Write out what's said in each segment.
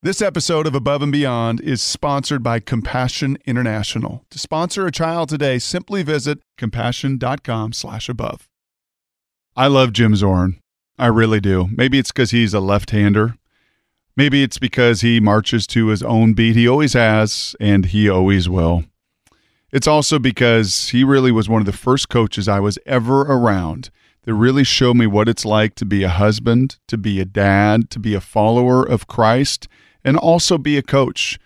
This episode of Above and Beyond is sponsored by Compassion International. To sponsor a child today, simply visit compassion.com/above. I love Jim Zorn. I really do. Maybe it's because he's a left-hander. Maybe it's because he marches to his own beat. He always has, and he always will. It's also because he really was one of the first coaches I was ever around that really showed me what it's like to be a husband, to be a dad, to be a follower of Christ and also be a coach.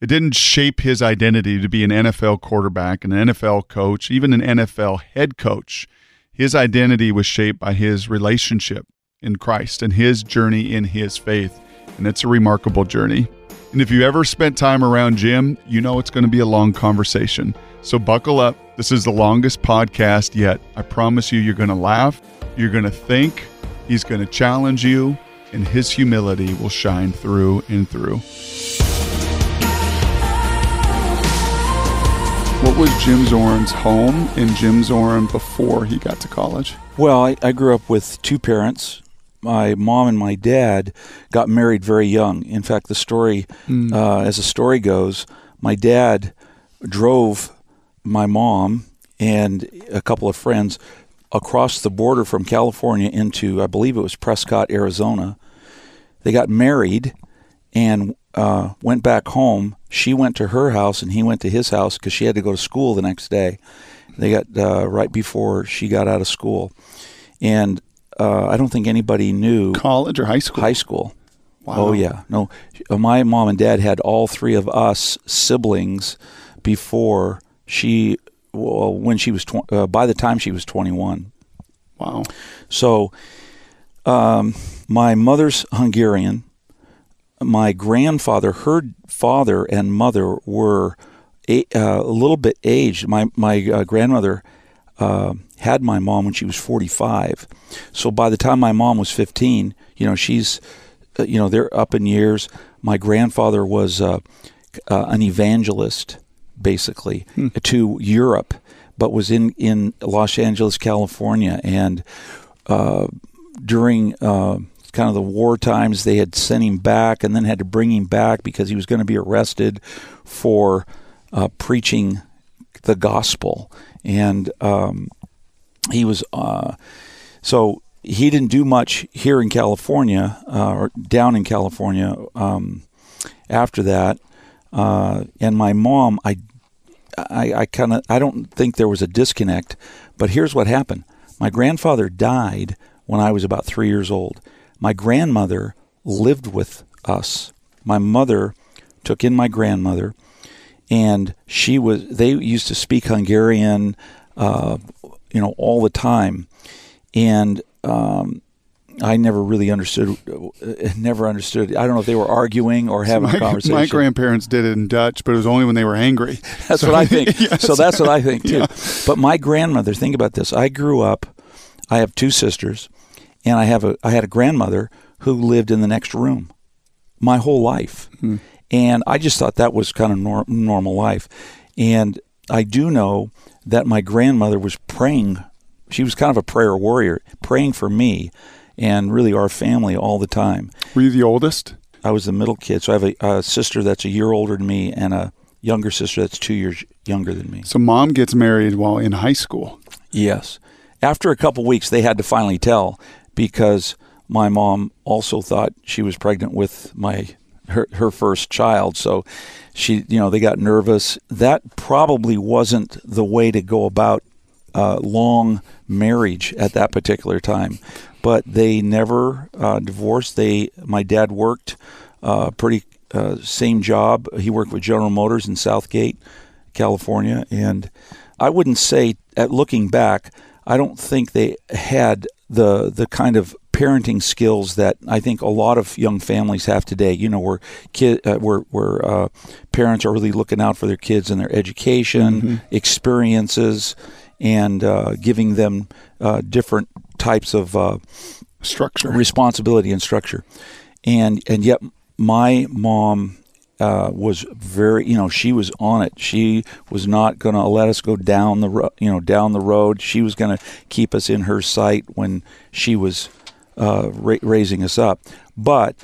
It didn't shape his identity to be an NFL quarterback, an NFL coach, even an NFL head coach. His identity was shaped by his relationship in Christ and his journey in his faith. And it's a remarkable journey. And if you ever spent time around Jim, you know it's going to be a long conversation. So buckle up. This is the longest podcast yet. I promise you, you're going to laugh, you're going to think, he's going to challenge you, and his humility will shine through and through. What was Jim Zorn's home in Jim Zorn before he got to college? Well, I, I grew up with two parents. My mom and my dad got married very young. In fact, the story, mm. uh, as the story goes, my dad drove my mom and a couple of friends across the border from California into, I believe it was Prescott, Arizona. They got married and uh, went back home. She went to her house and he went to his house because she had to go to school the next day. They got uh, right before she got out of school. And uh, I don't think anybody knew. College or high school? High school. Wow. Oh, yeah. No, my mom and dad had all three of us siblings before she well, when she was tw- uh, by the time she was 21. Wow. So, um, my mother's Hungarian. My grandfather, her father and mother were a, uh, a little bit aged. My my uh, grandmother uh, had my mom when she was 45. So by the time my mom was 15, you know, she's, uh, you know, they're up in years. My grandfather was uh, uh, an evangelist basically hmm. to Europe, but was in in Los Angeles, California, and uh, during uh, kind of the war times, they had sent him back and then had to bring him back because he was going to be arrested for uh, preaching the gospel, and um, he was uh, so he didn't do much here in California uh, or down in California um, after that. Uh, and my mom, I I, I kind of I don't think there was a disconnect, but here's what happened. My grandfather died when I was about three years old. My grandmother lived with us. My mother took in my grandmother, and she was. They used to speak Hungarian, uh, you know, all the time, and um, I never really understood. Uh, never understood. I don't know if they were arguing or having so my, a conversation. My grandparents did it in Dutch, but it was only when they were angry. That's so, what I think. yes. So that's what I think too. Yeah. But my grandmother. Think about this. I grew up. I have two sisters, and I have a. I had a grandmother who lived in the next room, my whole life, hmm. and I just thought that was kind of nor- normal life. And I do know that my grandmother was praying. She was kind of a prayer warrior, praying for me and really our family all the time. Were you the oldest? I was the middle kid. So I have a, a sister that's a year older than me and a younger sister that's two years younger than me. So mom gets married while in high school. Yes. After a couple weeks, they had to finally tell because my mom also thought she was pregnant with my her, her first child. So she, you know, they got nervous. That probably wasn't the way to go about uh, long marriage at that particular time but they never uh, divorced. They, my dad worked uh, pretty uh, same job. He worked with General Motors in South Gate, California, and I wouldn't say, at looking back, I don't think they had the the kind of parenting skills that I think a lot of young families have today. You know, where kid, uh, where where uh, parents are really looking out for their kids and their education, mm-hmm. experiences, and uh, giving them uh, different types of uh, structure, responsibility, and structure. And and yet, my mom uh, was very, you know, she was on it. She was not going to let us go down the, ro- you know, down the road. She was going to keep us in her sight when she was uh, ra- raising us up. But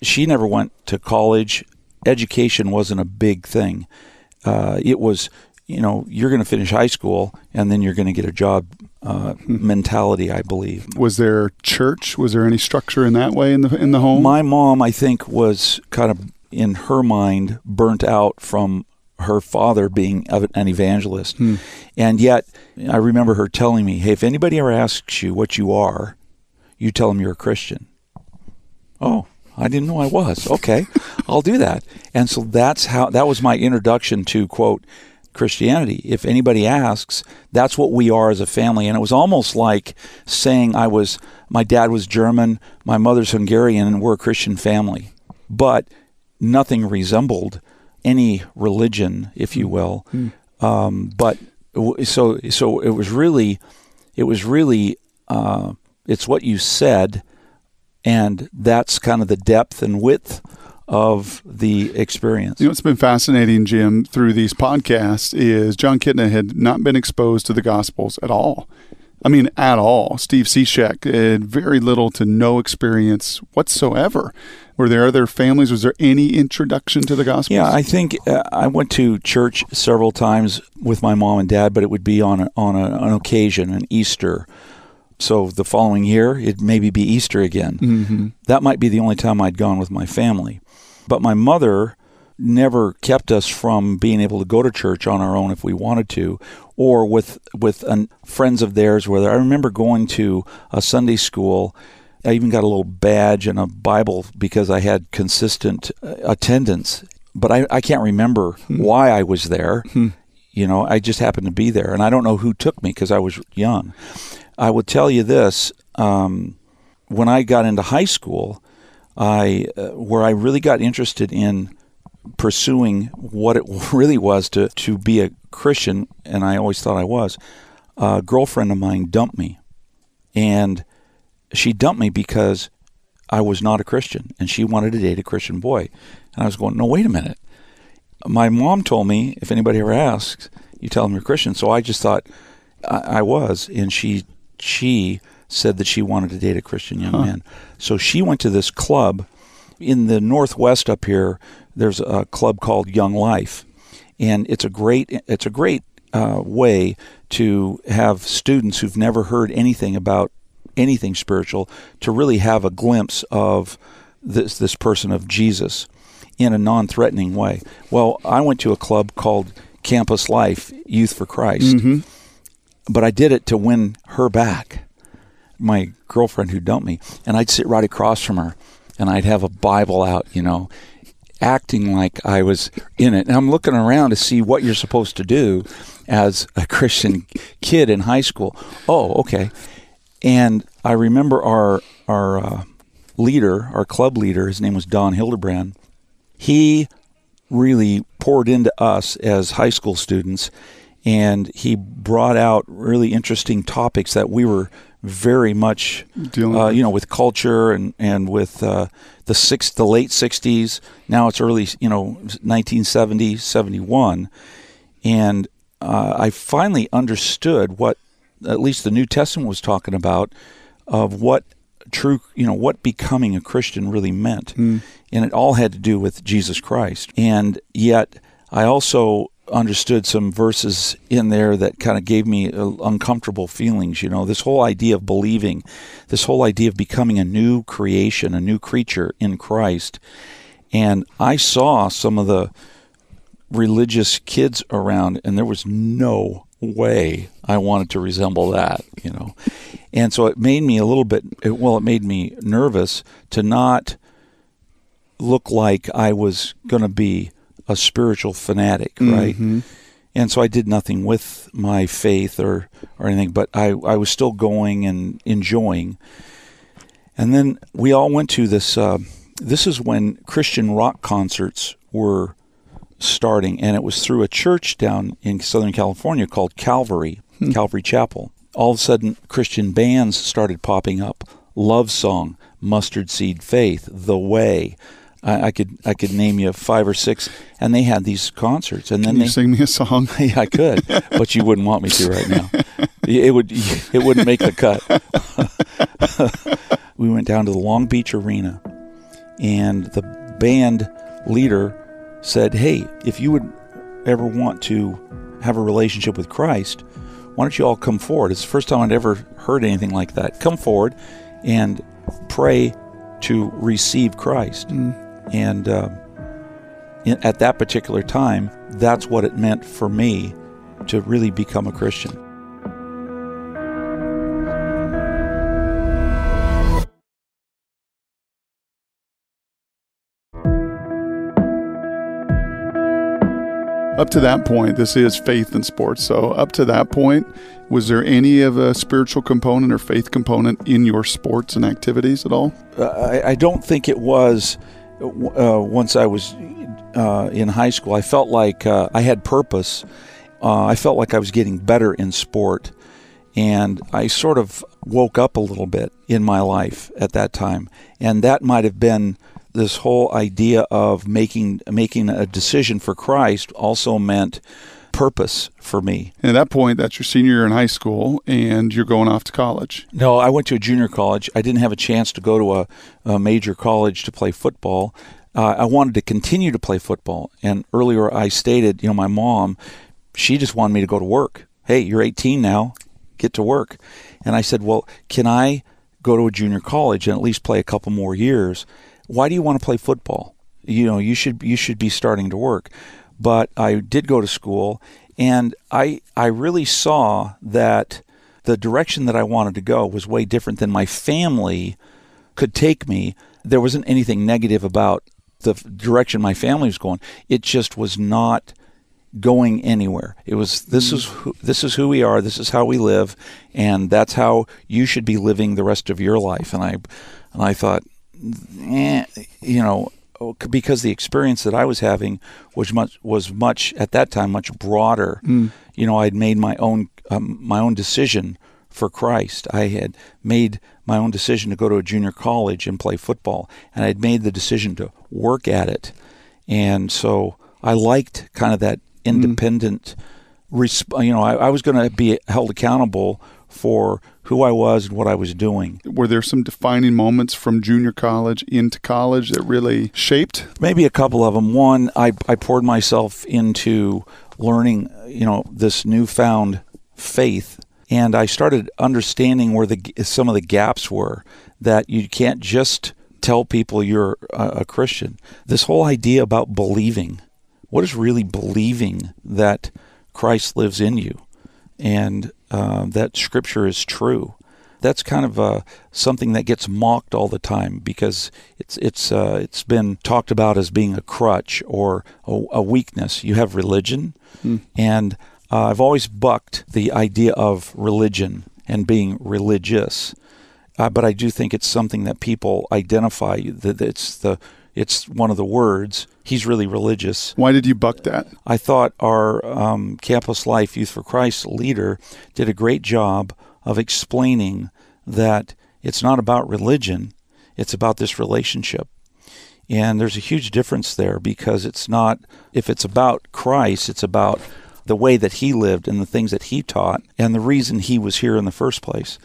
she never went to college. Education wasn't a big thing. Uh, it was, you know, you're going to finish high school and then you're going to get a job uh, mentality, I believe. Was there church? Was there any structure in that way in the in the home? My mom, I think, was kind of in her mind burnt out from her father being an evangelist. Hmm. And yet, I remember her telling me, hey, if anybody ever asks you what you are, you tell them you're a Christian. Oh, I didn't know I was. Okay, I'll do that. And so that's how, that was my introduction to, quote, Christianity. If anybody asks, that's what we are as a family. And it was almost like saying I was, my dad was German, my mother's Hungarian, and we're a Christian family. But nothing resembled any religion, if you will. Mm. Um, but so so it was really it was really uh, it's what you said, and that's kind of the depth and width of the experience. You know what's been fascinating, Jim, through these podcasts is Jon Kitna had not been exposed to the Gospels at all. I mean, at all. Steve Cishek had very little to no experience whatsoever. Were there other families? Was there any introduction to the gospel? Yeah, I think uh, I went to church several times with my mom and dad, but it would be on a, on a, an occasion, an Easter. So the following year, it maybe be Easter again. Mm-hmm. That might be the only time I'd gone with my family. But my mother never kept us from being able to go to church on our own if we wanted to, or with with an, friends of theirs. Where I remember going to a Sunday school. I even got a little badge and a Bible because I had consistent uh, attendance. But I, I can't remember Hmm. why I was there. Hmm. You know, I just happened to be there, and I don't know who took me because I was young. I will tell you this: um, when I got into high school, I uh, where I really got interested in pursuing what it really was to to be a Christian, and I always thought I was. A girlfriend of mine dumped me, and she dumped me because I was not a Christian, and she wanted to date a Christian boy. And I was going, no, wait a minute. My mom told me if anybody ever asks, you tell them you're Christian. So I just thought I, I was, and she she said that she wanted to date a Christian young Huh. man. So she went to this club in the northwest up here. There's a club called Young Life, and it's a great it's a great uh, way to have students who've never heard anything about anything spiritual to really have a glimpse of this this person of Jesus in a non-threatening way. Well, I went to a club called Campus Life Youth for Christ, Mhm. but I did it to win her back, my girlfriend who dumped me, and I'd sit right across from her, and I'd have a Bible out, you know, acting like I was in it. And I'm looking around to see what you're supposed to do as a Christian kid in high school. Oh, okay. And I remember our our uh, leader, our club leader, his name was Don Hildebrand. He really poured into us as high school students, and he brought out really interesting topics that we were very much, Dealing uh, with- you know, with culture and and with uh, the six, the late '60s. Now it's early, you know, 1970, 71, and uh, I finally understood what at least the New Testament was talking about of what true, you know, what becoming a Christian really meant. Mm. And it all had to do with Jesus Christ. And yet, I also understood some verses in there that kind of gave me uh, uncomfortable feelings. You know, this whole idea of believing, this whole idea of becoming a new creation, a new creature in Christ. And I saw some of the religious kids around, and there was no way I wanted to resemble that, you know. And so it made me a little bit, it, well, it made me nervous to not look like I was going to be a spiritual fanatic, right? Mhm. And so I did nothing with my faith or, or anything, but I, I was still going and enjoying. And then we all went to this. Uh, this is when Christian rock concerts were starting, and it was through a church down in Southern California called Calvary, Hmm. Calvary Chapel. All of a sudden, Christian bands started popping up. Love Song, Mustard Seed Faith, The Way. I, I could I could name you five or six, and they had these concerts, and then Can you they sing me a song? yeah, I could, but you wouldn't want me to right now. It would it wouldn't make the cut. we went down to the Long Beach Arena, and the band leader said, Hey, if you would ever want to have a relationship with Christ, why don't you all come forward? It's the first time I'd ever heard anything like that. Come forward and pray to receive Christ. Mm. And uh, in, at that particular time, that's what it meant for me to really become a Christian. Up to that point, this is faith in sports. So, up to that point, was there any of a spiritual component or faith component in your sports and activities at all? Uh, I, I, don't think it was uh, once I was uh, in high school. I felt like uh, I had purpose. Uh, I felt like I was getting better in sport. And I sort of woke up a little bit in my life at that time. And that might have been this whole idea of making making a decision for Christ also meant purpose for me. And at that point, that's your senior year in high school, and you're going off to college. No, I went to a junior college. I didn't have a chance to go to a, a major college to play football. Uh, I wanted to continue to play football, and earlier I stated, you know, my mom, she just wanted me to go to work. Hey, you're 18 now, get to work. And I said, well, can I go to a junior college and at least play a couple more years? Why do you want to play football? You know, you should you should be starting to work. But I did go to school, and I I really saw that the direction that I wanted to go was way different than my family could take me. There wasn't anything negative about the direction my family was going. It just was not going anywhere. It was this mm. is who, this is who we are. This is how we live, and that's how you should be living the rest of your life. And I and I thought, eh, you know, because the experience that I was having was much was much at that time much broader. Mm. You know, I'd made my own um, my own decision for Christ. I had made my own decision to go to a junior college and play football, and I'd made the decision to work at it. And so I liked kind of that mm. independent. Mm. Resp- you know, I, I was going to be held accountable for who I was and what I was doing. Were there some defining moments from junior college into college that really shaped? Maybe a couple of them. One, I, I poured myself into learning, you know, this newfound faith, and I started understanding where the some of the gaps were. That you can't just tell people you're a, a Christian. This whole idea about believing. What is really believing that Christ lives in you? And uh, that Scripture is true. That's kind of uh, something that gets mocked all the time because it's it's uh, it's been talked about as being a crutch or a, a weakness. You have religion, mm. and uh, I've always bucked the idea of religion and being religious. Uh, but I do think it's something that people identify that it's the it's one of the words. He's really religious. Why did you buck that? I thought our um, Campus Life Youth for Christ leader did a great job of explaining that it's not about religion, it's about this relationship. And there's a huge difference there because it's not, if it's about Christ, it's about the way that he lived and the things that he taught and the reason he was here in the first place.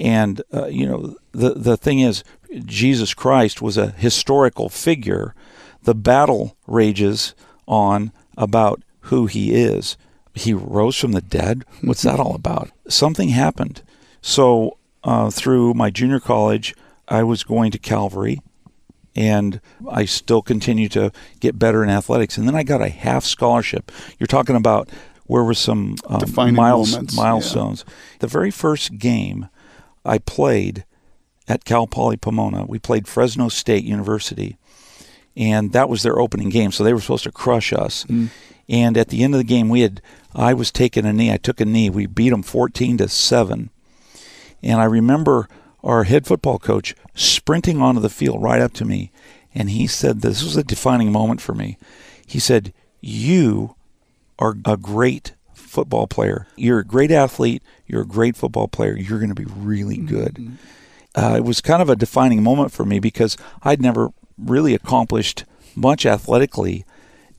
And, uh, you know, the, the thing is, Jesus Christ was a historical figure, the battle rages on about who he is. He rose from the dead. What's that all about? Something happened. So, uh, through my junior college, I was going to Calvary, and I still continue to get better in athletics. And then I got a half scholarship. You're talking about where were some um, miles, milestones. Yeah. The very first game I played at Cal Poly Pomona. We played Fresno State University, and that was their opening game. So they were supposed to crush us. Mm. And at the end of the game, we had I was taking a knee. I took a knee. We beat them fourteen to seven. And I remember our head football coach sprinting onto the field right up to me, and he said, "This was a defining moment for me." He said, "You are a great football player. You're a great athlete. You're a great football player. You're going to be really good." Mm-hmm uh, it was kind of a defining moment for me because I'd never really accomplished much athletically.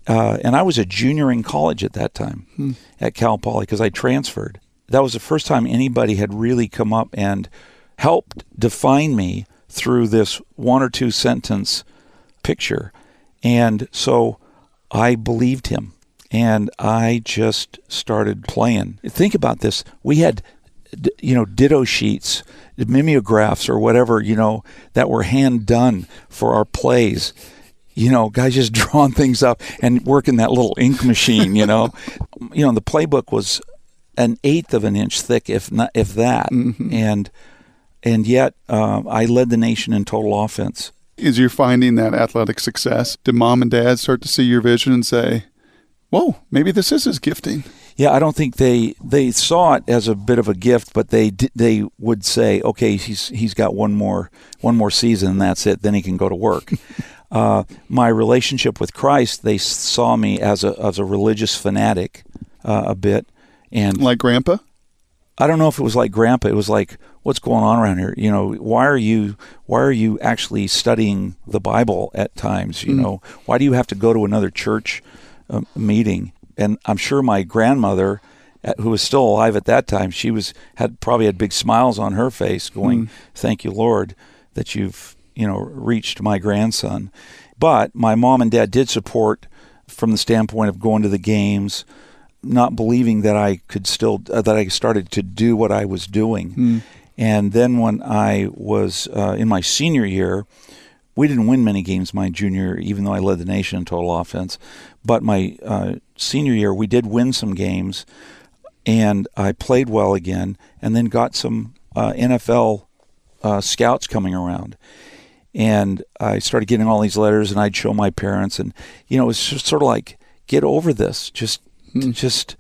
Uh, and I was a junior in college at that time hmm. at Cal Poly because I transferred. That was the first time anybody had really come up and helped define me through this one or two sentence picture. And so I believed him and I just started playing. Think about this. We had, you know, ditto sheets, mimeographs, or whatever, you know, that were hand done for our plays. You know, guys just drawing things up and working that little ink machine. You know, you know, the playbook was an eighth of an inch thick, if not if that, mm-hmm. and and yet uh, I led the nation in total offense. Is you're finding that athletic success, did mom and dad start to see your vision and say, whoa, maybe this is his gifting. Yeah, I don't think they they saw it as a bit of a gift, but they they would say, okay, he's he's got one more one more season, and that's it. Then he can go to work. uh, my relationship with Christ, they saw me as a as a religious fanatic, uh, a bit, and like Grandpa. I don't know if it was like Grandpa. It was like, what's going on around here? You know, why are you why are you actually studying the Bible at times? You mm. know, why do you have to go to another church? uh, meeting, and I'm sure my grandmother, uh, who was still alive at that time, she was had probably had big smiles on her face, going, mm. "Thank you, Lord, that you've you know reached my grandson." But my mom and dad did support from the standpoint of going to the games, not believing that I could still uh, that I started to do what I was doing. Mm. And then when I was uh, in my senior year, we didn't win many games my junior year, even though I led the nation in total offense. But my uh, senior year, we did win some games, and I played well again, and then got some uh, NFL uh, scouts coming around. And I started getting all these letters, and I'd show my parents, and you know, it was just sort of like, get over this. Just, mm. just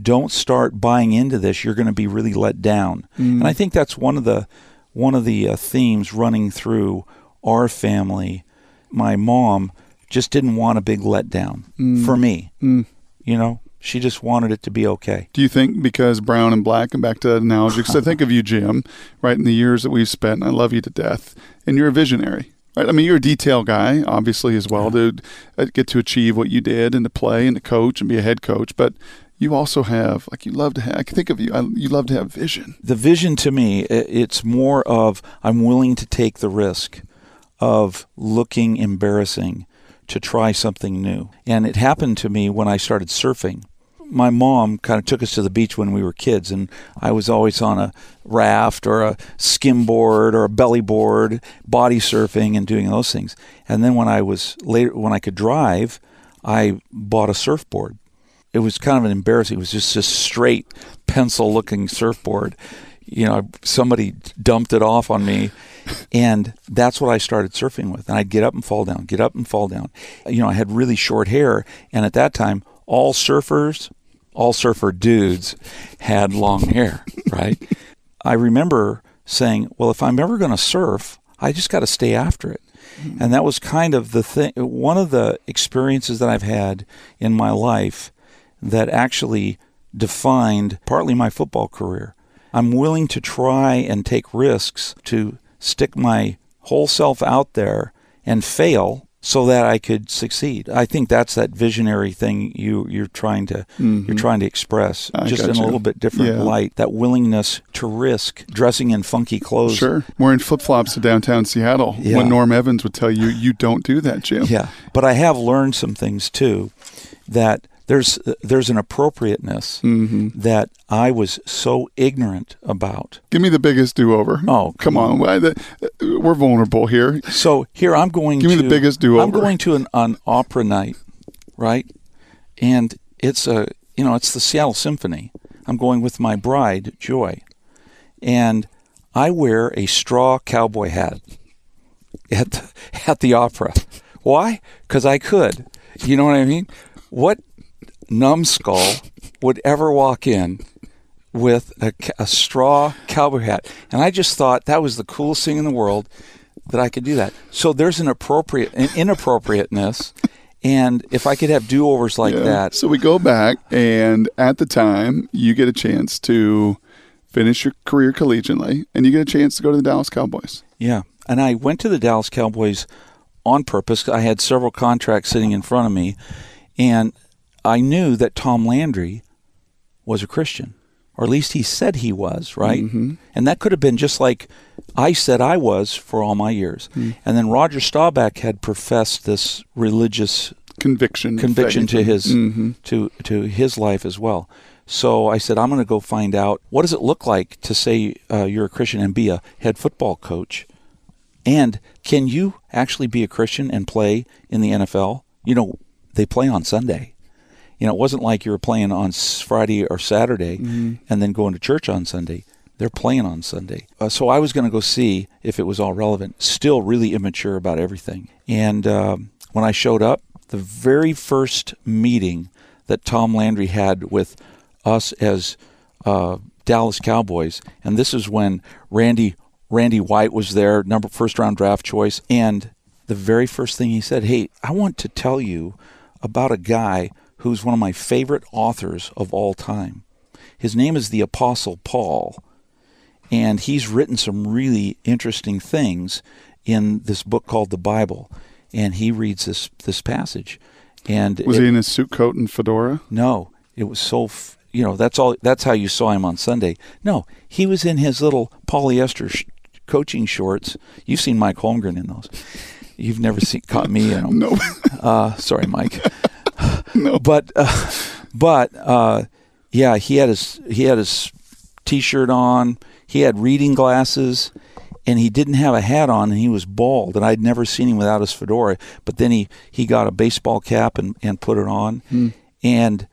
don't start buying into this. You're going to be really let down. Mm. And I think that's one of the one of the uh, themes running through our family, my mom just didn't want a big letdown mm. for me. Mm. You know, she just wanted it to be okay. Do you think because brown and black, and back to that analogy, because I think of you, Jim, right, in the years that we've spent, and I love you to death, and you're a visionary. Right? I mean, you're a detail guy, obviously, as well, yeah. to uh, get to achieve what you did and to play and to coach and be a head coach. But you also have like you love to have. I can think of you. I, you love to have vision. The vision to me, it's more of I'm willing to take the risk of looking embarrassing to try something new. And it happened to me when I started surfing. My mom kind of took us to the beach when we were kids, and I was always on a raft or a skimboard or a belly board, body surfing and doing those things. And then when I was later, when I could drive, I bought a surfboard. It was kind of an embarrassing. It was just a straight pencil-looking surfboard. You know, somebody dumped it off on me and that's what I started surfing with. And I'd get up and fall down, get up and fall down. You know, I had really short hair. And at that time, all surfers, all surfer dudes had long hair, right? I remember saying, well, if I'm ever going to surf, I just got to stay after it. Mm-hmm. And that was kind of the thing, one of the experiences that I've had in my life that actually defined partly my football career. I'm willing to try and take risks to stick my whole self out there and fail so that I could succeed. I think that's that visionary thing you you're trying to mm-hmm. you're trying to express I just in you. a little bit different yeah. light. That willingness to risk dressing in funky clothes. Sure, wearing flip flops to downtown Seattle. Yeah. When Norm Evans would tell you you don't do that, Jim. Yeah, but I have learned some things too that there's there's an appropriateness mm-hmm. that I was so ignorant about. Give me the biggest do-over. Oh, come on, we're vulnerable here. So here I'm going. Give to, me the biggest do-over. I'm going to an, an opera night, right? And it's a you know it's the Seattle Symphony. I'm going with my bride Joy, and I wear a straw cowboy hat at the, at the opera. Why? Because I could. You know what I mean? What numbskull would ever walk in with a, a, straw cowboy hat. And I just thought that was the coolest thing in the world that I could do that. So there's an appropriate, an inappropriateness. And if I could have do overs like yeah. that. So we go back, and at the time, you get a chance to finish your career collegiately, and you get a chance to go to the Dallas Cowboys. Yeah. And I went to the Dallas Cowboys on purpose. I had several contracts sitting in front of me. And I knew that Tom Landry was a Christian or at least he said he was, right? Mhm. And that could have been just like I said I was for all my years. Hmm. And then Roger Staubach had professed this religious Conviction. conviction to his hmm to to his life as well. So I said, I'm going to go find out what does it look like to say uh, you're a Christian and be a head football coach, and can you actually be a Christian and play in the NFL? You know, they play on Sunday. You know, it wasn't like you were playing on Friday or Saturday and then going to church on Sunday. They're playing on Sunday. Uh, so I was going to go see if it was all relevant. Still really immature about everything. And um, when I showed up, the very first meeting that Tom Landry had with us as uh, Dallas Cowboys, and this is when Randy Randy White was there, number first round draft choice, and the very first thing he said, "Hey, I want to tell you about a guy who's one of my favorite authors of all time. His name is the Apostle Paul." and he's written some really interesting things in this book called the Bible. And he reads this this passage, and Was it- he in his suit coat and fedora? no, it was so f- you know that's all that's how you saw him on Sunday. No, he was in his little polyester sh- coaching shorts. You've seen Mike Holmgren in those. You've never seen caught me in them. No. Uh, sorry, Mike. No. But uh, but uh, yeah, he had his he had his t-shirt on. He had reading glasses, and he didn't have a hat on, and he was bald. And I'd never seen him without his fedora. But then he he got a baseball cap and and put it on, and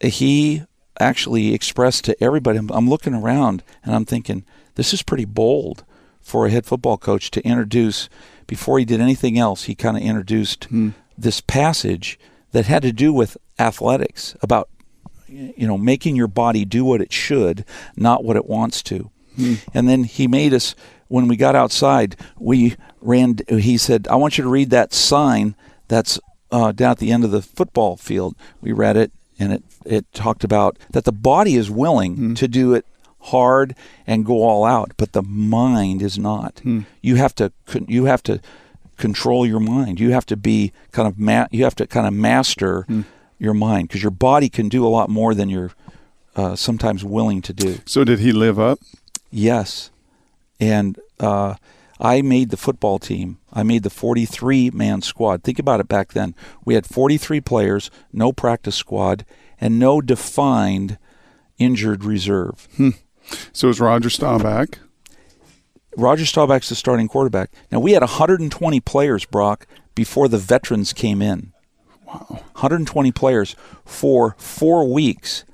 he actually expressed to everybody. I'm, I'm looking around and I'm thinking this is pretty bold for a head football coach to introduce. Before he did anything else, he kind of introduced this passage that had to do with athletics about you know making your body do what it should, not what it wants to. Hmm. And then he made us when we got outside. We ran. He said, "I want you to read that sign that's uh, down at the end of the football field." We read it, and it it talked about that the body is willing hmm. to do it hard and go all out, but the mind is not. Hmm. You have to you have to control your mind. You have to be kind of ma- you have to kind of master your mind because your body can do a lot more than you're uh, sometimes willing to do. So did he live up? Yes. And uh, I made the football team. I made the 43 man squad. Think about it back then. We had 43 players, no practice squad, and no defined injured reserve. So it was Roger Staubach. Roger Staubach's the starting quarterback. Now, we had 120 players, Brock, before the veterans came in. Wow. 120 players for four weeks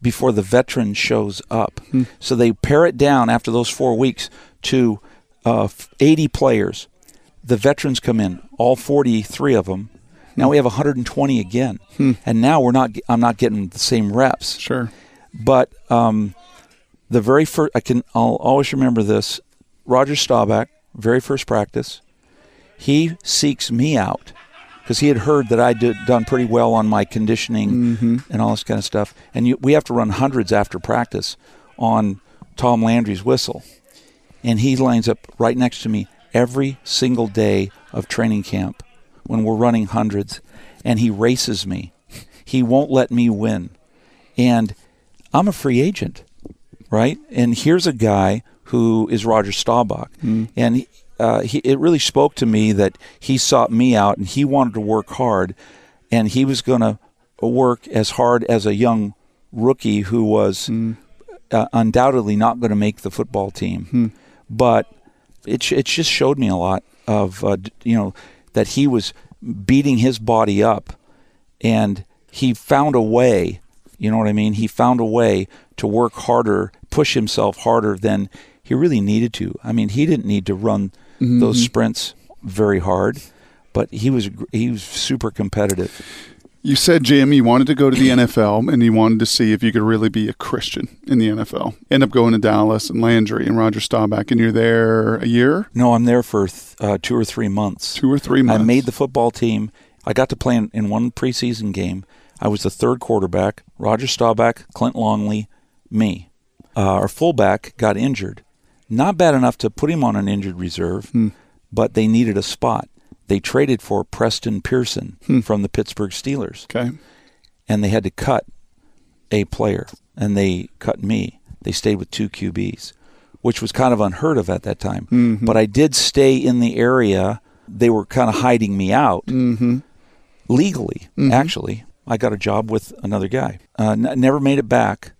before the veteran shows up. So they pare it down after those four weeks to uh, 80 players. The veterans come in, all 43 of them. Now we have 120 again, and now we're not. I'm not getting the same reps. Sure. But um, the very first, I can, I'll always remember this. Roger Staubach, very first practice, he seeks me out because he had heard that I did done pretty well on my conditioning mm-hmm. and all this kind of stuff. And you, we have to run hundreds after practice on Tom Landry's whistle, and he lines up right next to me every single day of training camp when we're running hundreds, and he races me. He won't let me win, and I'm a free agent, right? And here's a guy who is Roger Staubach, and uh, he, it really spoke to me that he sought me out and he wanted to work hard, and he was going to work as hard as a young rookie who was uh, undoubtedly not going to make the football team, but it it just showed me a lot of uh, you know that he was beating his body up, and he found a way. You know what I mean? He found a way to work harder, push himself harder than he really needed to. I mean, he didn't need to run those sprints very hard, but he was he was super competitive. You said, Jim, you wanted to go to the NFL and you wanted to see if you could really be a Christian in the NFL. End up going to Dallas and Landry and Roger Staubach, and you're there a year, No, I'm there for th- uh, two or three months. two or three months. I made the football team. I got to play in, in one preseason game. I was the third quarterback. Roger Staubach, Clint Longley, me. Uh, our fullback got injured. Not bad enough to put him on an injured reserve, but they needed a spot. They traded for Preston Pearson from the Pittsburgh Steelers, Okay. and they had to cut a player, and they cut me. They stayed with two QBs, which was kind of unheard of at that time. Mm-hmm. But I did stay in the area. They were kind of hiding me out Mm-hmm. legally. Actually, I got a job with another guy. Uh, n- never made it back.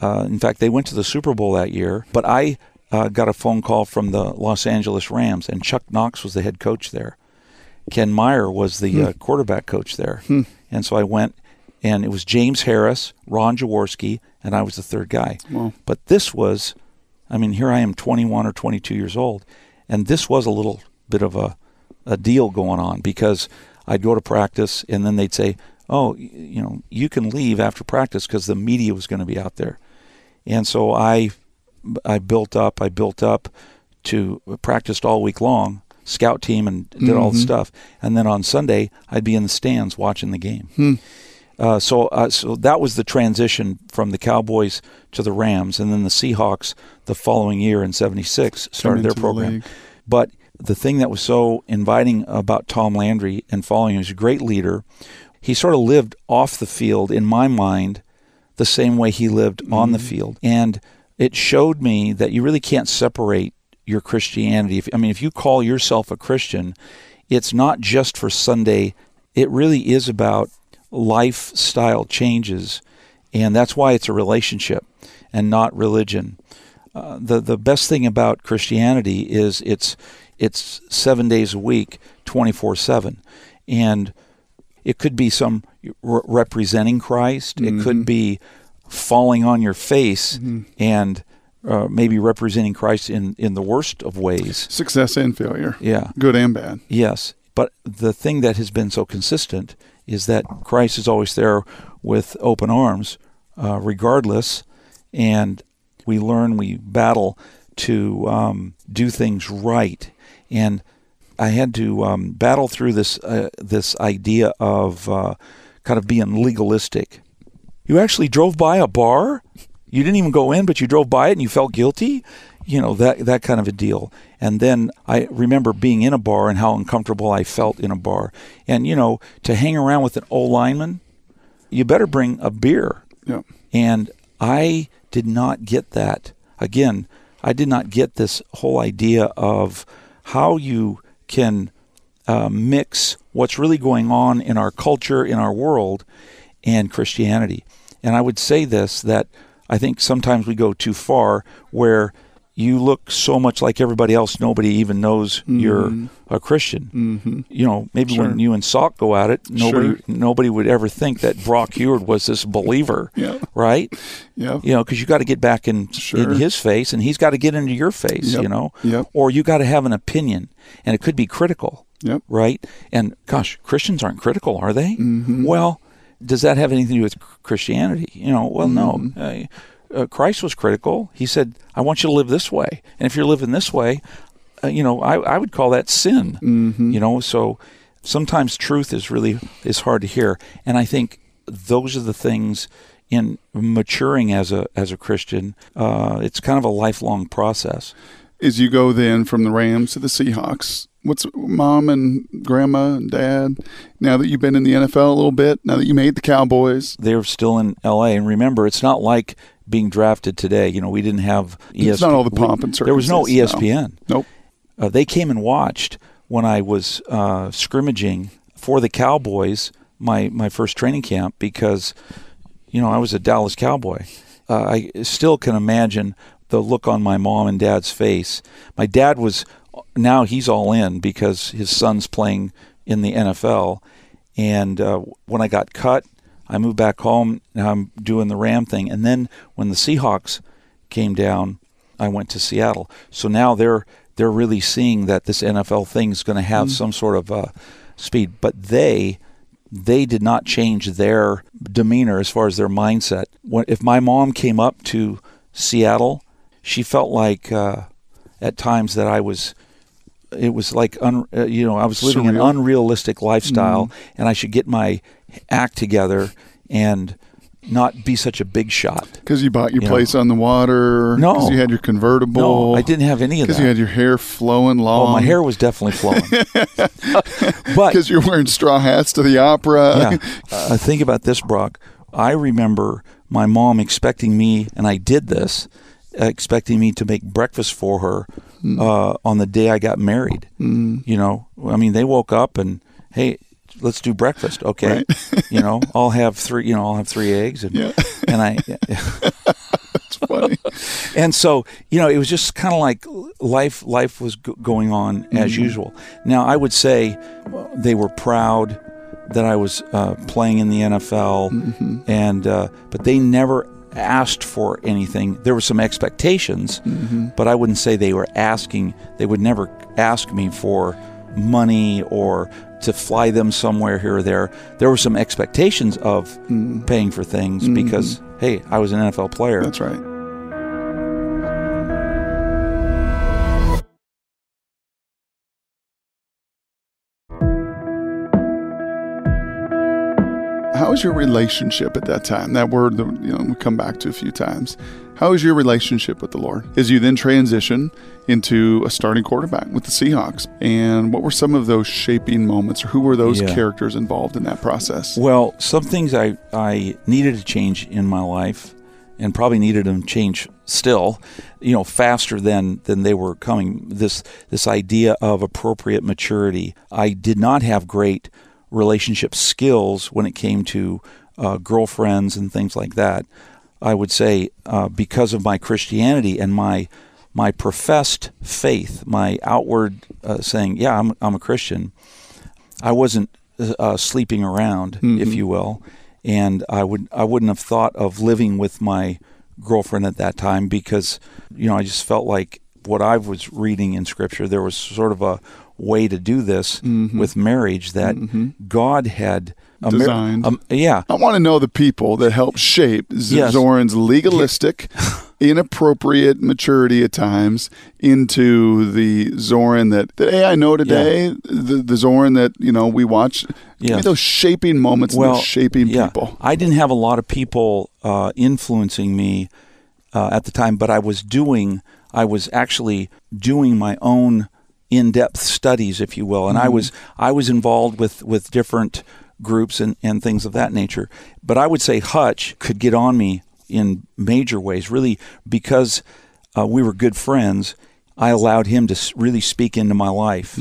Uh, in fact, they went to the Super Bowl that year. But I uh, got a phone call from the Los Angeles Rams, and Chuck Knox was the head coach there. Ken Meyer was the uh, quarterback coach there, and so I went, and it was James Harris, Ron Jaworski, and I was the third guy. Wow. But this was, I mean, here I am, 21 or 22 years old, and this was a little bit of a, a deal going on because I'd go to practice, and then they'd say, "Oh, you know, you can leave after practice because the media was going to be out there," and so I, I built up, I built up to practiced all week long, scout team, and did all the Mhm. stuff, and then on Sunday I'd be in the stands watching the game. Uh, so, uh, so that was the transition from the Cowboys to the Rams, and then the Seahawks the following year in '76 started their into the program. But the thing that was so inviting about Tom Landry and following him, he was a great leader. He sort of lived off the field, in my mind, the same way he lived on the field, and it showed me that you really can't separate your Christianity. If, I mean, if you call yourself a Christian, it's not just for Sunday. It really is about lifestyle changes, and that's why it's a relationship and not religion. Uh, the the best thing about Christianity is it's it's seven days a week, twenty four seven, and it could be some re- representing Christ. It could be falling on your face and uh, maybe representing Christ in in the worst of ways. Success and failure, Yeah. good and bad. Yes, but the thing that has been so consistent is that Christ is always there with open arms, uh, regardless, and we learn, we battle to um, do things right. And I had to um, battle through this uh, this idea of uh, kind of being legalistic. You actually drove by a bar. You didn't even go in, but you drove by it and you felt guilty. You know that that kind of a deal. And then I remember being in a bar and how uncomfortable I felt in a bar. And you know, to hang around with an old lineman, you better bring a beer. Yeah. And I did not get that. Again, I did not get this whole idea of how you can uh, mix what's really going on in our culture, in our world, and Christianity. And I would say this that I think sometimes we go too far where you look so much like everybody else, nobody even knows you're a Christian. Mm-hmm. You know, maybe Sure. when you and Salk go at it, nobody Sure. nobody would ever think that Brock Huard was this believer, Yeah. right? Yeah. You know, because you got to get back in Sure. in his face, and he's got to get into your face. Yep. You know, Yep. or you got to have an opinion, and it could be critical, Yep. right? And gosh, Christians aren't critical, are they? Mhm. Well, does that have anything to do with Christianity? You know, well, Mm-hmm. no. Uh, uh, Christ was critical. He said, "I want you to live this way, and if you're living this way, uh, you know, I, I would call that sin." Mhm. You know, so sometimes truth is really is hard to hear, and I think those are the things in maturing as a as a Christian. Uh, it's kind of a lifelong process. As you go then from the Rams to the Seahawks, what's mom and grandma and dad? Now that you've been in the NFL a little bit, now that you made the Cowboys, They're still in L.A. and remember, it's not like being drafted today. You know, we didn't have ESPN. It's not all the pomp and There was no ESPN. nope. Uh, they came and watched when I was uh, scrimmaging for the Cowboys my my first training camp because you know I was a Dallas Cowboy. Uh, I still can imagine the look on my mom and dad's face. My dad was now he's all in because his son's playing in the NFL, and uh, when I got cut, I moved back home. Now I'm doing the Ram thing, and then when the Seahawks came down, I went to Seattle. So now they're they're really seeing that this NFL thing is going to have some sort of uh, speed. But they they did not change their demeanor as far as their mindset. When, if my mom came up to Seattle, she felt like uh, at times that I was. It was like un, uh, you know I was living an unrealistic lifestyle, and I should get my act together and not be such a big shot. Because you bought your You know. place on the water. No. Because you had your convertible. No, I didn't have any of that. Because you had your hair flowing long. Oh, my hair was definitely flowing. but Because you're wearing straw hats to the opera. yeah, uh, think about this, Brock. I remember my mom expecting me, and I did this, expecting me to make breakfast for her Mm. uh, on the day I got married. Mm. You know, I mean, they woke up and hey, let's do breakfast. Okay, Right. you know, I'll have three. You know, I'll have three eggs, and Yeah. and I It's funny. and so you know it was just kind of like life life was go- going on as Mm-hmm. usual now i would say they were proud that i was uh, playing in the nfl Mm-hmm. and uh, but they never asked for anything there were some expectations Mm-hmm. but i wouldn't say they were asking they would never ask me for money or to fly them somewhere here or there there were some expectations of Mm. paying for things because hey i was an nfl player That's right. Your relationship at that time? That word that you know we come back to a few times. How was your relationship with the Lord as you then transition into a starting quarterback with the Seahawks? And what were some of those shaping moments, or who were those Yeah. characters involved in that process? Well, some things I, I needed to change in my life and probably needed them change still, you know, faster than, than they were coming. This this idea of appropriate maturity. I did not have great relationship skills when it came to uh, girlfriends and things like that. I would say uh, because of my Christianity and my my professed faith, my outward uh, saying, "Yeah, I'm I'm a Christian." I wasn't uh, sleeping around, if you will, and I would I wouldn't have thought of living with my girlfriend at that time because you know I just felt like what I was reading in Scripture there was sort of a way to do this with marriage that God had a mar- Designed. um, yeah, I want to know the people that helped shape Z- Yes. Zorn's legalistic, inappropriate maturity at times into the Zorn that, that hey, I know today, the, the Zoran that, you know, we watch. Give me Yes. those shaping moments and those shaping yeah. people. I didn't have a lot of people uh, influencing me uh, at the time, but I was doing, I was actually doing my own in-depth studies, if you will, and I was I was involved with with different groups and, and things of that nature. But I would say Hutch could get on me in major ways, really, because uh, we were good friends. I allowed him to really speak into my life,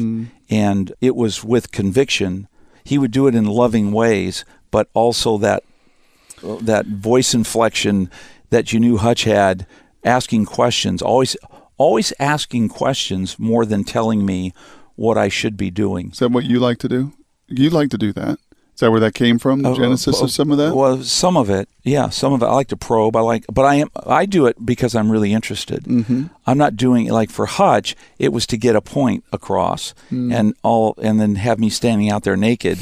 and it was with conviction. He would do it in loving ways, but also that that voice inflection that you knew Hutch had, asking questions, always always asking questions more than telling me what I should be doing. Is that what you like to do? You like to do that. Is that where that came from? The Uh, genesis uh, of some of that? Well, some of it, yeah, some of it. I like to probe. I like, but I am I do it because I'm really interested. Mm-hmm. I'm not doing it like for Hutch. It was to get a point across, Mm. and all, and then have me standing out there naked,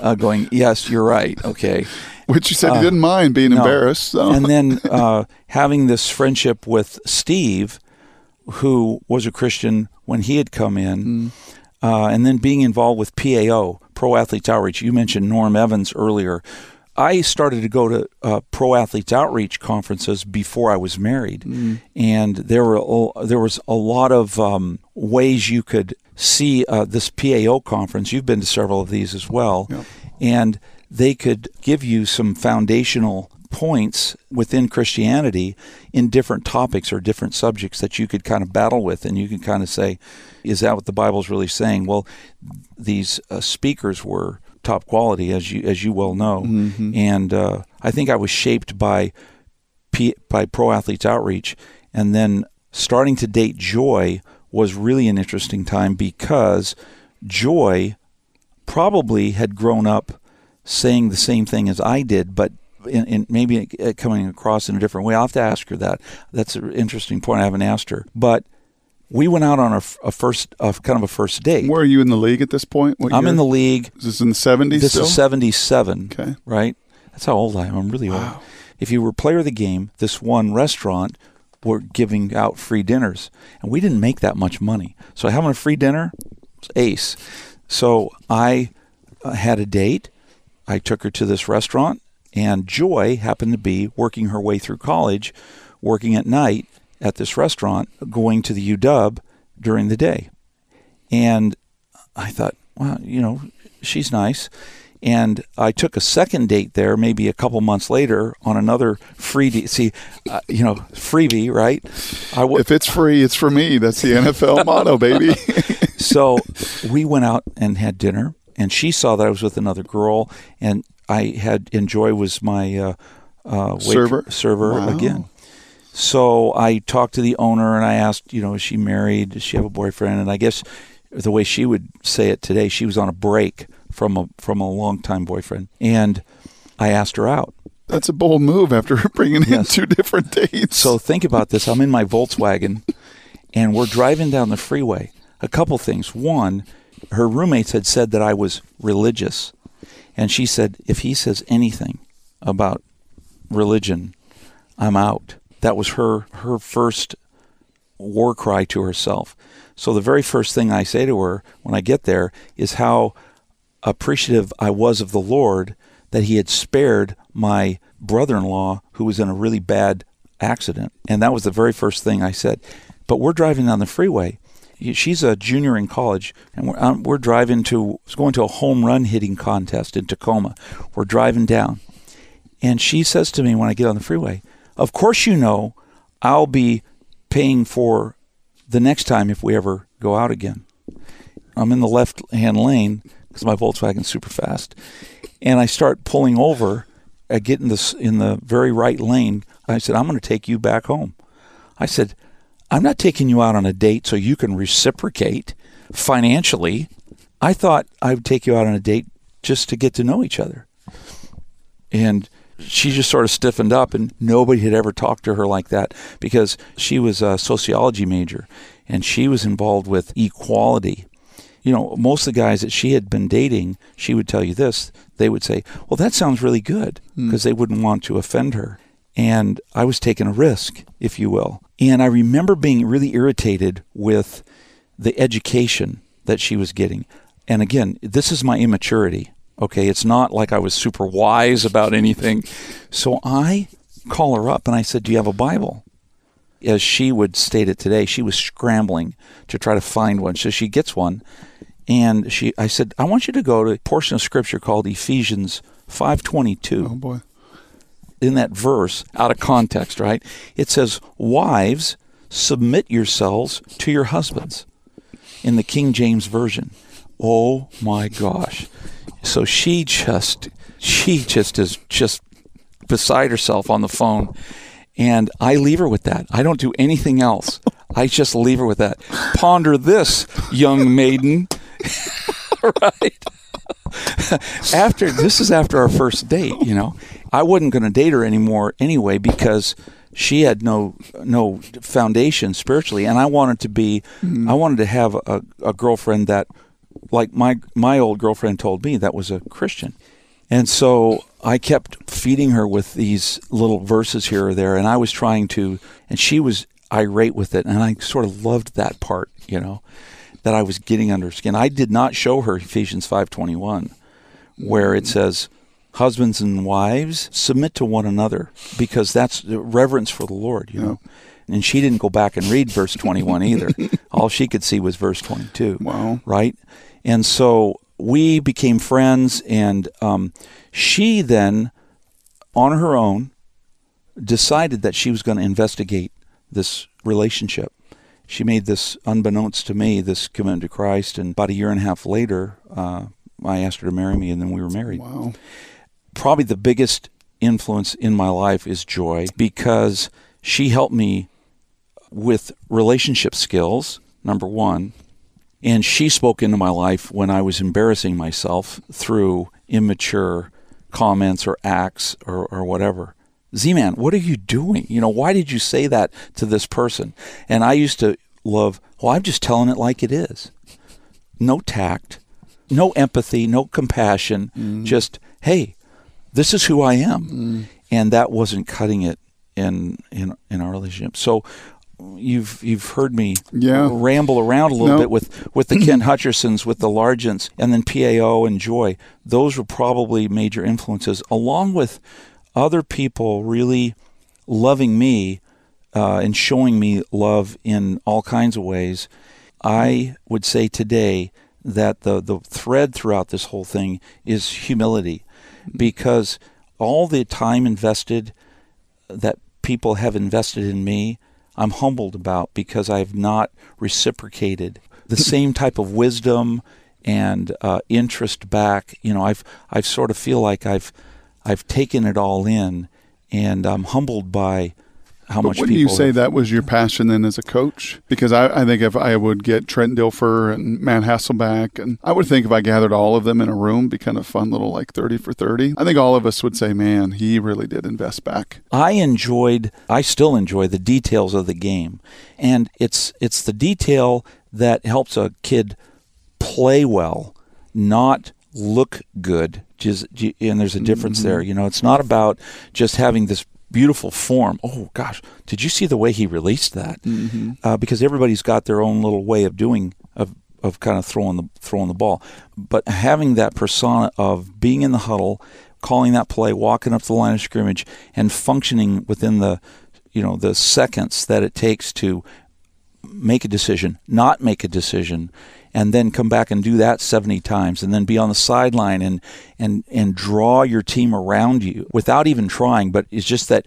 uh, going, "Yes, you're right. Okay." Which you said uh, you didn't mind being no. embarrassed. So. and then uh, having this friendship with Steve, who was a Christian when he had come in, uh, and then being involved with PAO, Pro Athletes Outreach. You mentioned Norm Evans earlier. I started to go to uh, Pro Athletes Outreach conferences before I was married, and there were there was a lot of um, ways you could see uh, this PAO conference. You've been to several of these as well, Yep. and they could give you some foundational points within Christianity in different topics or different subjects that you could kind of battle with, and you could kind of say, "Is that what the Bible's really saying?" Well, these uh, speakers were top quality, as you as you well know, and uh, I think I was shaped by P, by Pro Athletes Outreach, and then starting to date Joy was really an interesting time because Joy probably had grown up saying the same thing as I did, but maybe coming across in a different way. I'll have to ask her that. That's an interesting point. I haven't asked her, but we went out on a first, a, kind of a first date. Where are you in the league at this point? What I'm year? in the league. Is this in the 70s This still? is 77 Okay. right? That's how old I am. I'm really old. If you were player of the game, this one restaurant were giving out free dinners, and we didn't make that much money. So having a free dinner was ace. So I uh, had a date. I took her to this restaurant, and Joy happened to be working her way through college, working at night at this restaurant, going to the UW during the day. And I thought, well, you know, she's nice. And I took a second date there, maybe a couple months later, on another free. De- see, uh, you know, freebie, right? I w- if it's free, it's for me. That's the NFL motto, baby. so we went out and had dinner, and she saw that I was with another girl, and I had enjoy was my uh, uh, server server wow. again. So I talked to the owner and I asked, you know, is she married? Does she have a boyfriend? And I guess the way she would say it today, she was on a break from a from a longtime boyfriend, and I asked her out. That's a bold move after bringing yes. in two different dates. So think about this: I'm in my Volkswagen, and we're driving down the freeway. A couple things. One, her roommates had said that I was religious, and she said if he says anything about religion, I'm out. That was her her first war cry to herself. So the very first thing I say to her when I get there is how appreciative I was of the Lord that He had spared my brother in law who was in a really bad accident. And that was the very first thing I said. But we're driving down the freeway. She's a junior in college, and we're, um, we're driving to, going to a home run hitting contest in Tacoma. We're driving down. And she says to me when I get on the freeway, Of course, you know, I'll be paying for the next time if we ever go out again. I'm in the left hand lane because my Volkswagen's super fast, and I start pulling over. I get in this in the very right lane. I said, "I'm going to take you back home." I said, "I'm not taking you out on a date so you can reciprocate financially. I thought I would take you out on a date just to get to know each other." And she just sort of stiffened up, and nobody had ever talked to her like that because she was a sociology major and she was involved with equality. You know, most of the guys that she had been dating, she would tell you this. They would say, Well, that sounds really good because mm. they wouldn't want to offend her. And I was taking a risk, if you will. And I remember being really irritated with the education that she was getting. And again, this is my immaturity. Okay, it's not like I was super wise about anything. So I call her up and I said, Do you have a Bible? As she would state it today, she was scrambling to try to find one. So she gets one. And she I said, I want you to go to a portion of scripture called Ephesians five twenty two. Oh boy. In that verse, out of context, right? It says, Wives, submit yourselves to your husbands in the King James Version. Oh my gosh. So she just she just is just beside herself on the phone. And I leave her with that. I don't do anything else. I just leave her with that. Ponder this, young maiden. right? after this is after our first date, you know. I wasn't going to date her anymore anyway because she had no no foundation spiritually and I wanted to be mm. I wanted to have a, a girlfriend that like my my old girlfriend told me that was a Christian. And so I kept feeding her with these little verses here or there and I was trying to and she was irate with it and I sort of loved that part, you know, that I was getting under her skin. I did not show her Ephesians 5:21 where it says husbands and wives submit to one another because that's reverence for the Lord, you know. And she didn't go back and read verse 21 either. All she could see was verse 22. Wow. Right? And so we became friends, and um, she then, on her own, decided that she was going to investigate this relationship. She made this, unbeknownst to me, this commitment to Christ, and about a year and a half later, uh, I asked her to marry me, and then we were married. Wow. Probably the biggest influence in my life is Joy because she helped me with relationship skills, number one, and she spoke into my life when I was embarrassing myself through immature comments or acts or, or whatever. Z Man, what are you doing? You know, why did you say that to this person? And I used to love, well, I'm just telling it like it is. No tact, no empathy, no compassion, mm. just, hey, this is who I am. Mm. And that wasn't cutting it in, in, in our relationship. So you've you've heard me yeah. ramble around a little bit with with the Ken Hutchersons, with the Largents, and then PAO and Joy. Those were probably major influences, along with other people really loving me uh, and showing me love in all kinds of ways. I would say today that the the thread throughout this whole thing is humility, because all the time invested that people have invested in me, I'm humbled about because I've not reciprocated the same type of wisdom and uh, interest back. You know, I've I've sort of feel like I've I've taken it all in, and I'm humbled by how but much. Wouldn't you say have- that was your passion then as a coach? Because I, I think if I would get Trent Dilfer and Matt Hasselbeck, and I would think if I gathered all of them in a room, be kind of fun little like thirty for thirty. I think all of us would say, man, he really did invest back. I enjoyed I still enjoy the details of the game. And it's it's the detail that helps a kid play well, not look good. Just and there's a difference mm-hmm. there. You know, it's not about just having this beautiful form. Oh gosh, did you see the way he released that? Uh, because everybody's got their own little way of doing of of kind of throwing the throwing the ball. But having that persona of being in the huddle, calling that play, walking up the line of scrimmage, and functioning within the you know the seconds that it takes to make a decision, not make a decision, and then come back and do that 70 times and then be on the sideline and and and draw your team around you without even trying, but it's just that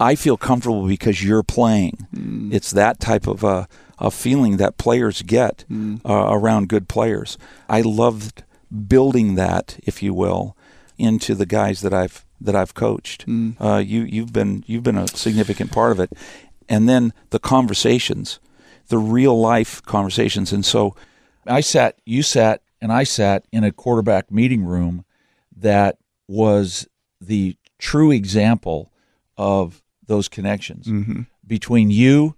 I feel comfortable because you're playing. It's that type of a, a feeling that players get uh, around good players. I loved building that, if you will, into the guys that I've that I've coached. Uh, you you've been you've been a significant part of it, and then the conversations, the real life conversations. And so, I sat, you sat, and I sat in a quarterback meeting room that was the true example of those connections between you,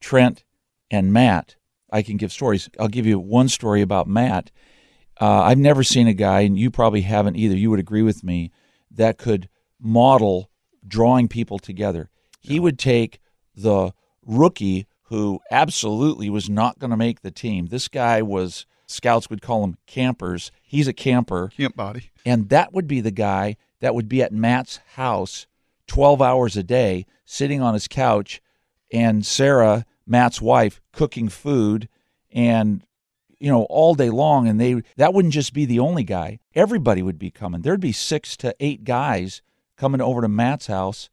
Trent, and Matt. I can give stories. I'll give you one story about Matt. Uh, I've never seen a guy, and you probably haven't either. You would agree with me that could model drawing people together. He would take the rookie who absolutely was not going to make the team. This guy was scouts would call him campers. He's a camper. Camp body. And that would be the guy that would be at Matt's house 12 hours a day, sitting on his couch, and Sarah, Matt's wife, cooking food and you know all day long and they that wouldn't just be the only guy everybody would be coming there'd be 6 to 8 guys coming over to Matt's house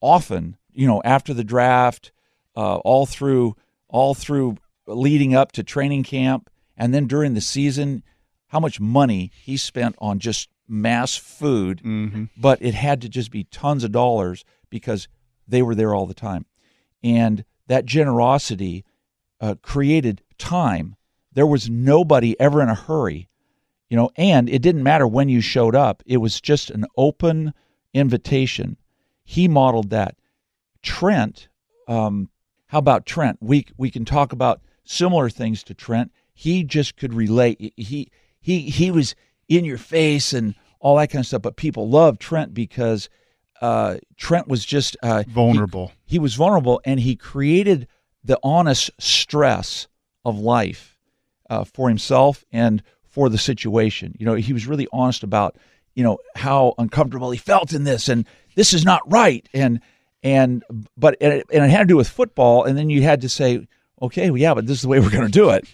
often you know after the draft uh, all through all through leading up to training camp and then during the season how much money he spent on just mass food but it had to just be tons of dollars because they were there all the time. And that generosity uh, created time. There was nobody ever in a hurry you know and it didn't matter when you showed up. It was just an open invitation. He modeled that. Trent um, how about trent we we can talk about similar things to trent he just could relate he he he was in your face and all that kind of stuff but people loved trent because uh, trent was just uh, he- Vulnerable. he was vulnerable and he created the honest stress of life uh, for himself and for the situation. You know, he was really honest about you know how uncomfortable he felt in this and this is not right and and but and it, and it had to do with football and then you had to say okay well yeah but this is the way we're going to do it.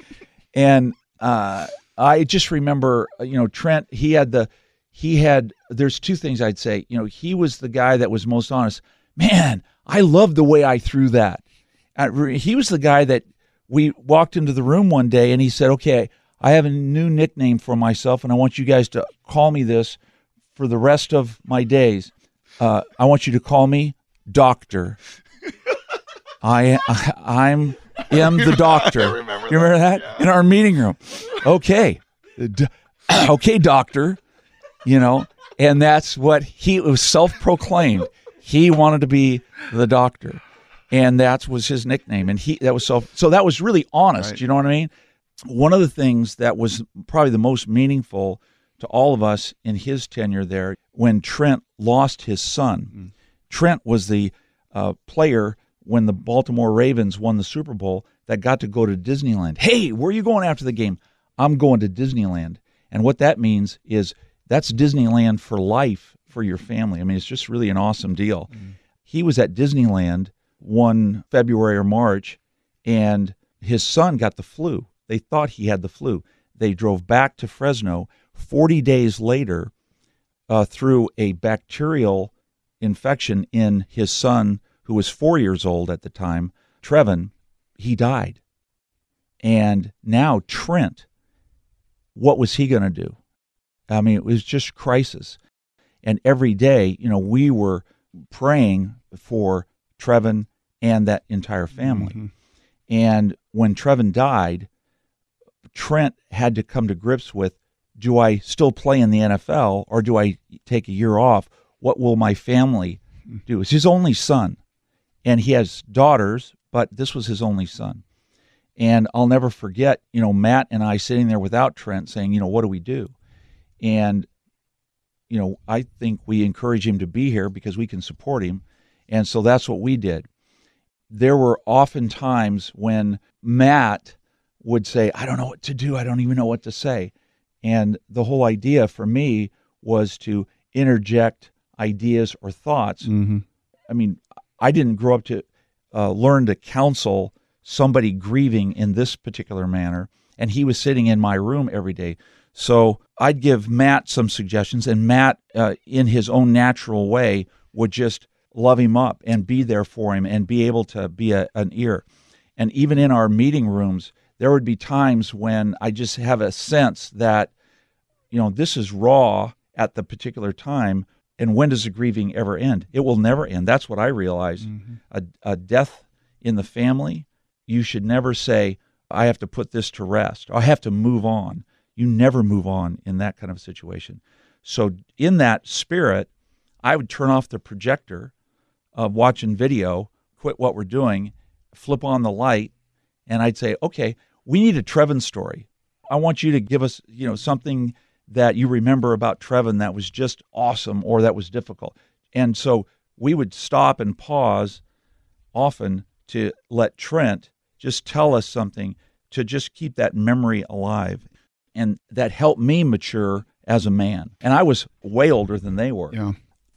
And uh, I just remember uh, you know Trent he had the he had there's two things I'd say. You know he was the guy that was most honest. Man I love the way I threw that. He was the guy that we walked into the room one day and he said, "Okay, I have a new nickname for myself, and I want you guys to call me this for the rest of my days. Uh, I want you to call me Doctor. I, I I'm am the doctor. you remember that in our meeting room? Okay, okay, doctor. You know, and that's what he it was self-proclaimed. He wanted to be the doctor and that was his nickname and he that was so so that was really honest Right. you know what i mean one of the things that was probably the most meaningful to all of us in his tenure there when trent lost his son mm. Trent was the uh, player when the baltimore ravens won the super bowl that got to go to disneyland hey where are you going after the game i'm going to disneyland and what that means is that's disneyland for life for your family i mean it's just really an awesome deal he was at Disneyland one February or March, and his son got the flu. They thought he had the flu. They drove back to Fresno. 40 days later, uh, through a bacterial infection in his son, who was four years old at the time, Trevin, he died. And now Trent, what was he going to do? I mean, it was just crisis. And every day, you know, we were praying for Trevin and that entire family. Mm-hmm. And when Trevin died, Trent had to come to grips with do I still play in the NFL or do I take a year off? What will my family do? It's his only son. And he has daughters, but this was his only son. And I'll never forget, you know, Matt and I sitting there without Trent saying, you know, what do we do? And, you know, I think we encourage him to be here because we can support him. And so that's what we did. There were often times when Matt would say, I don't know what to do. I don't even know what to say. And the whole idea for me was to interject ideas or thoughts. Mm-hmm. I mean, I didn't grow up to uh, learn to counsel somebody grieving in this particular manner, and he was sitting in my room every day. So I'd give Matt some suggestions, and Matt, uh, in his own natural way, would just love him up and be there for him and be able to be a, an ear. And even in our meeting rooms, there would be times when I just have a sense that, you know, this is raw at the particular time. And when does the grieving ever end? It will never end. That's what I realized. Mm-hmm. A, a death in the family, you should never say, I have to put this to rest. I have to move on. You never move on in that kind of situation. So, in that spirit, I would turn off the projector of watching video, quit what we're doing, flip on the light, and I'd say, okay, we need a Trevin story. I want you to give us, you know, something that you remember about Trevin that was just awesome or that was difficult. And so we would stop and pause often to let Trent just tell us something to just keep that memory alive. And that helped me mature as a man. And I was way older than they were. Yeah.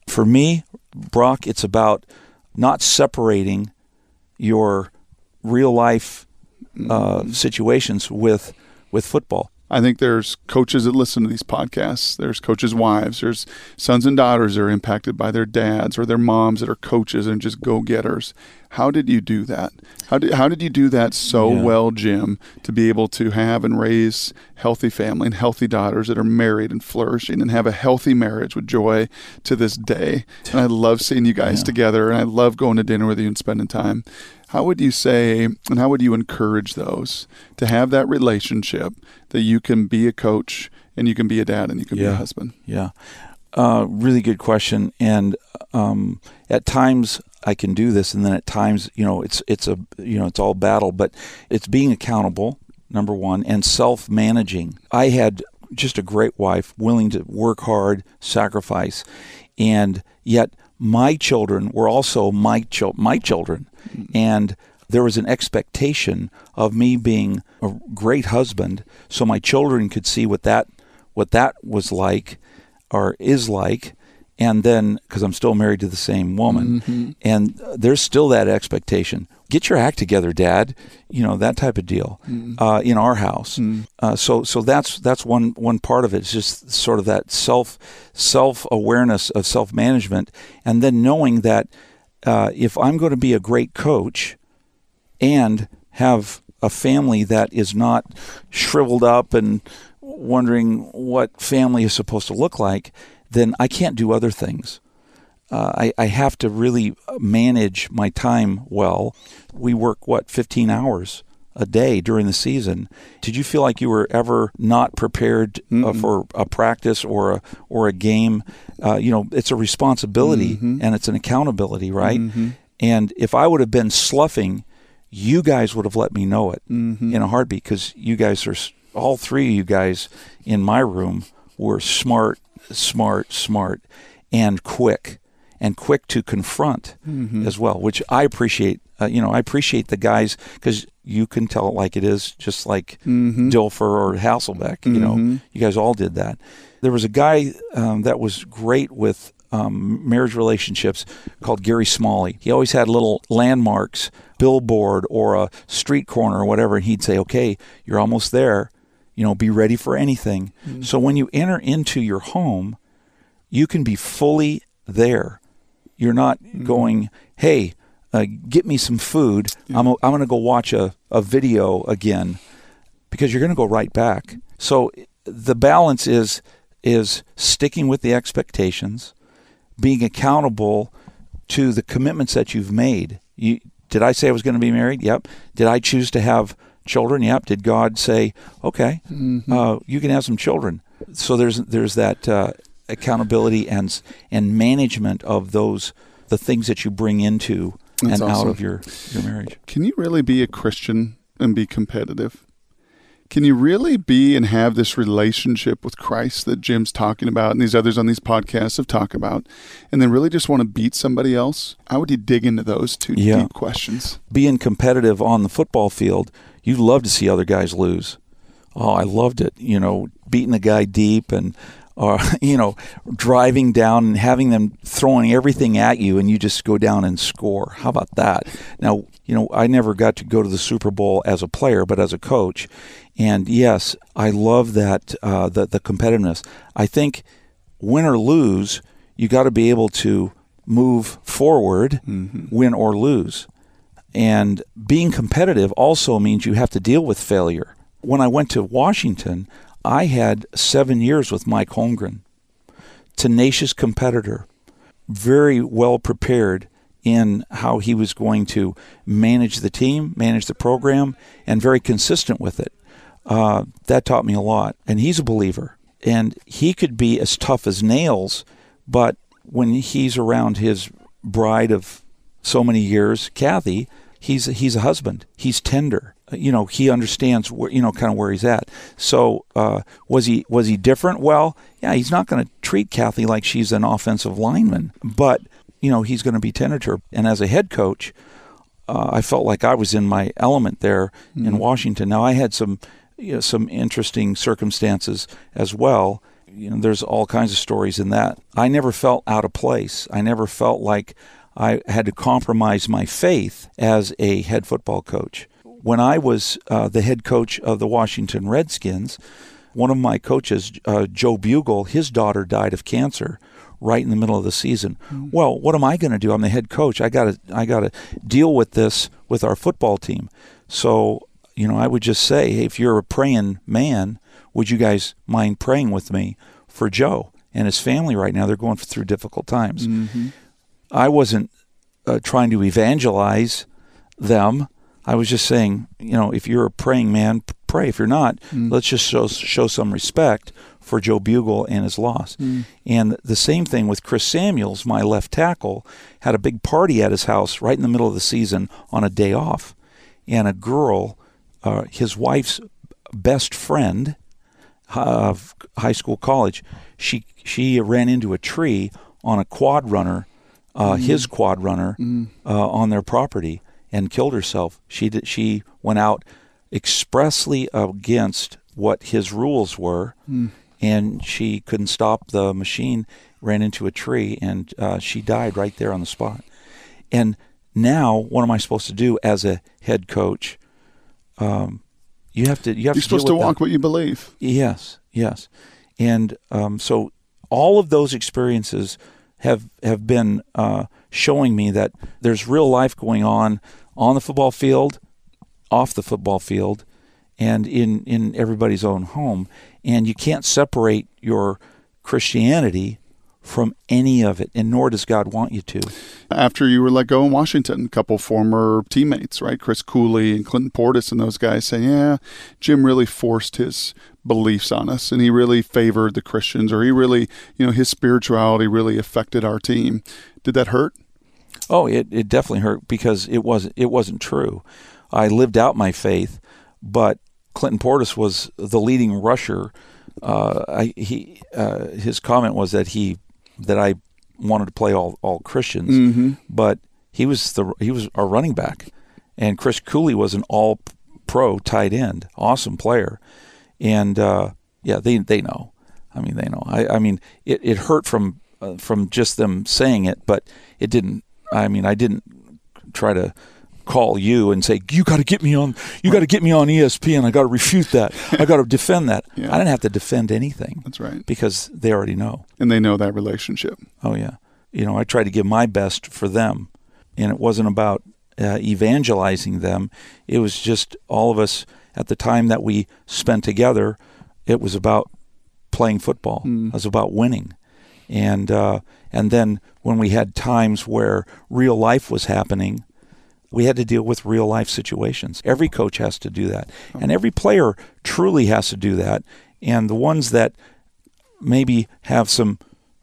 For me, Brock, it's about not separating your real life uh, situations with with football. I think there's coaches that listen to these podcasts. There's coaches' wives. There's sons and daughters that are impacted by their dads or their moms that are coaches and just go getters. How did you do that? How did, how did you do that so Yeah. well, Jim, to be able to have and raise healthy family and healthy daughters that are married and flourishing and have a healthy marriage with joy to this day? And I love seeing you guys Yeah. together and I love going to dinner with you and spending time. How would you say and how would you encourage those to have that relationship that you can be a coach and you can be a dad and you can be a husband? Yeah, uh, really good question. And um, at times I can do this, and then at times, you know, it's it's a you know it's all battle, but it's being accountable. Number one, and self managing. I had just a great wife, willing to work hard, sacrifice, and yet my children were also my chil- my children, mm-hmm. and there was an expectation of me being a great husband, so my children could see what that what that was like or is like and then because i'm still married to the same woman. And uh, there's still that expectation. Get your act together dad. You know that type of deal. Uh, in our house. Uh, so so that's that's one one part of it. It's just sort of that self self awareness of self management and then knowing that uh, if i'm going to be a great coach and have a family that is not shriveled up and wondering what family is supposed to look like, then I can't do other things. Uh, I, I have to really manage my time well. We work, what, 15 hours a day during the season. Did you feel like you were ever not prepared uh, for a practice or a, or a game? Uh, you know, it's a responsibility and it's an accountability, right? And if I would have been sloughing, you guys would have let me know it in a heartbeat because you guys are all three of you guys in my room were smart, smart, smart, and quick, and quick to confront as well, which I appreciate. Uh, you know, I appreciate the guys because you can tell it like it is, just like Dilfer or Hasselbeck. You know, you guys all did that. There was a guy um, that was great with um, marriage relationships called Gary Smalley. He always had little landmarks, billboard or a street corner or whatever, and he'd say, "Okay, you're almost there. You know, be ready for anything. Mm-hmm. So when you enter into your home, you can be fully there. You're not Mm-hmm. going, hey, uh, get me some food. I'm, I'm going to go watch a, a video again because you're going to go right back. So the balance is is sticking with the expectations, being accountable to the commitments that you've made. You, did I say I was going to be married? Yep. Did I choose to have children? Yep. Did God say, okay, uh, you can have some children? So there's there's that uh, accountability and and management of those the things that you bring into That's and out of your your marriage. Can you really be a Christian and be competitive? Can you really be and have this relationship with Christ that Jim's talking about and these others on these podcasts have talked about, and then really just want to beat somebody else? How would you dig into those two Yeah. deep questions? being competitive on the football field, you love to see other guys lose. Oh, I loved it. You know, beating the guy deep and, or you know, driving down and having them throwing everything at you, and you just go down and score. How about that? Now, you know, I never got to go to the Super Bowl as a player, but as a coach, and yes, I love that uh, the the competitiveness. I think win or lose, you got to be able to move forward, win or lose. And being competitive also means you have to deal with failure. When I went to Washington, I had seven years with Mike Holmgren, tenacious competitor, very well prepared in how he was going to manage the team, manage the program, and very consistent with it. Uh, that taught me a lot. And he's a believer. And he could be as tough as nails, but when he's around his bride of so many years, Kathy, he's he's a husband. He's tender. You know, he understands where you know kind of where he's at. So uh, was he was he different? Well, yeah, he's not going to treat Kathy like she's an offensive lineman, but you know he's going to be tender to her. And as a head coach, uh, I felt like I was in my element there in Washington. Now I had some you know, some interesting circumstances as well. You know, there's all kinds of stories in that. I never felt out of place. I never felt like I had to compromise my faith as a head football coach. When I was uh, the head coach of the Washington Redskins, one of my coaches, uh, Joe Bugel, his daughter died of cancer right in the middle of the season. Well, what am I going to do? I'm the head coach. I got to I got to deal with this with our football team. So, you know, I would just say, hey, if you're a praying man, would you guys mind praying with me for Joe and his family right now? They're going through difficult times. I wasn't uh, trying to evangelize them. I was just saying, you know, if you're a praying man, pray. If you're not, let's just show show some respect for Joe Bugel and his loss. And the same thing with Chris Samuels, my left tackle, had a big party at his house right in the middle of the season on a day off, and a girl, uh, his wife's best friend, of high school college, she she ran into a tree on a quad runner, uh, his quad runner, uh, on their property and killed herself. She did, she went out expressly against what his rules were, and she couldn't stop the machine. Ran into a tree and uh, she died right there on the spot. And now, what am I supposed to do as a head coach? Um, you have to you have You're to supposed to with that. walk what you believe. Yes, yes, and um, so all of those experiences have have been uh, showing me that there's real life going on on the football field, off the football field, and in in everybody's own home, and you can't separate your Christianity from any of it, and nor does God want you to. After you were let go in Washington, a couple former teammates, right? Chris Cooley and Clinton Portis and those guys saying, yeah, Jim really forced his beliefs on us and he really favored the Christians or he really, you know, his spirituality really affected our team. Did that hurt? Oh, it, it definitely hurt because it wasn't it wasn't true. I lived out my faith, but Clinton Portis was the leading rusher. Uh, I, he uh, his comment was that he that I wanted to play all all Christians, Mm-hmm. but he was the he was our running back, and Chris Cooley was an all pro tight end, awesome player, and uh, yeah, they they know. I mean, they know. I, I mean, it, it hurt from uh, from just them saying it, but it didn't. I mean, I didn't try to call you and say, "You got to get me on. You got to get me on ESPN. I got to refute that. I got to defend that." Yeah. I didn't have to defend anything That's right. because they already know. And they know that relationship. Oh yeah, you know, I tried to give my best for them, and it wasn't about uh, evangelizing them. It was just all of us at the time that we spent together. It was about playing football. Mm. It was about winning, and uh, and then when we had times where real life was happening, we had to deal with real life situations. Every coach has to do that, and every player truly has to do that. And the ones that maybe have some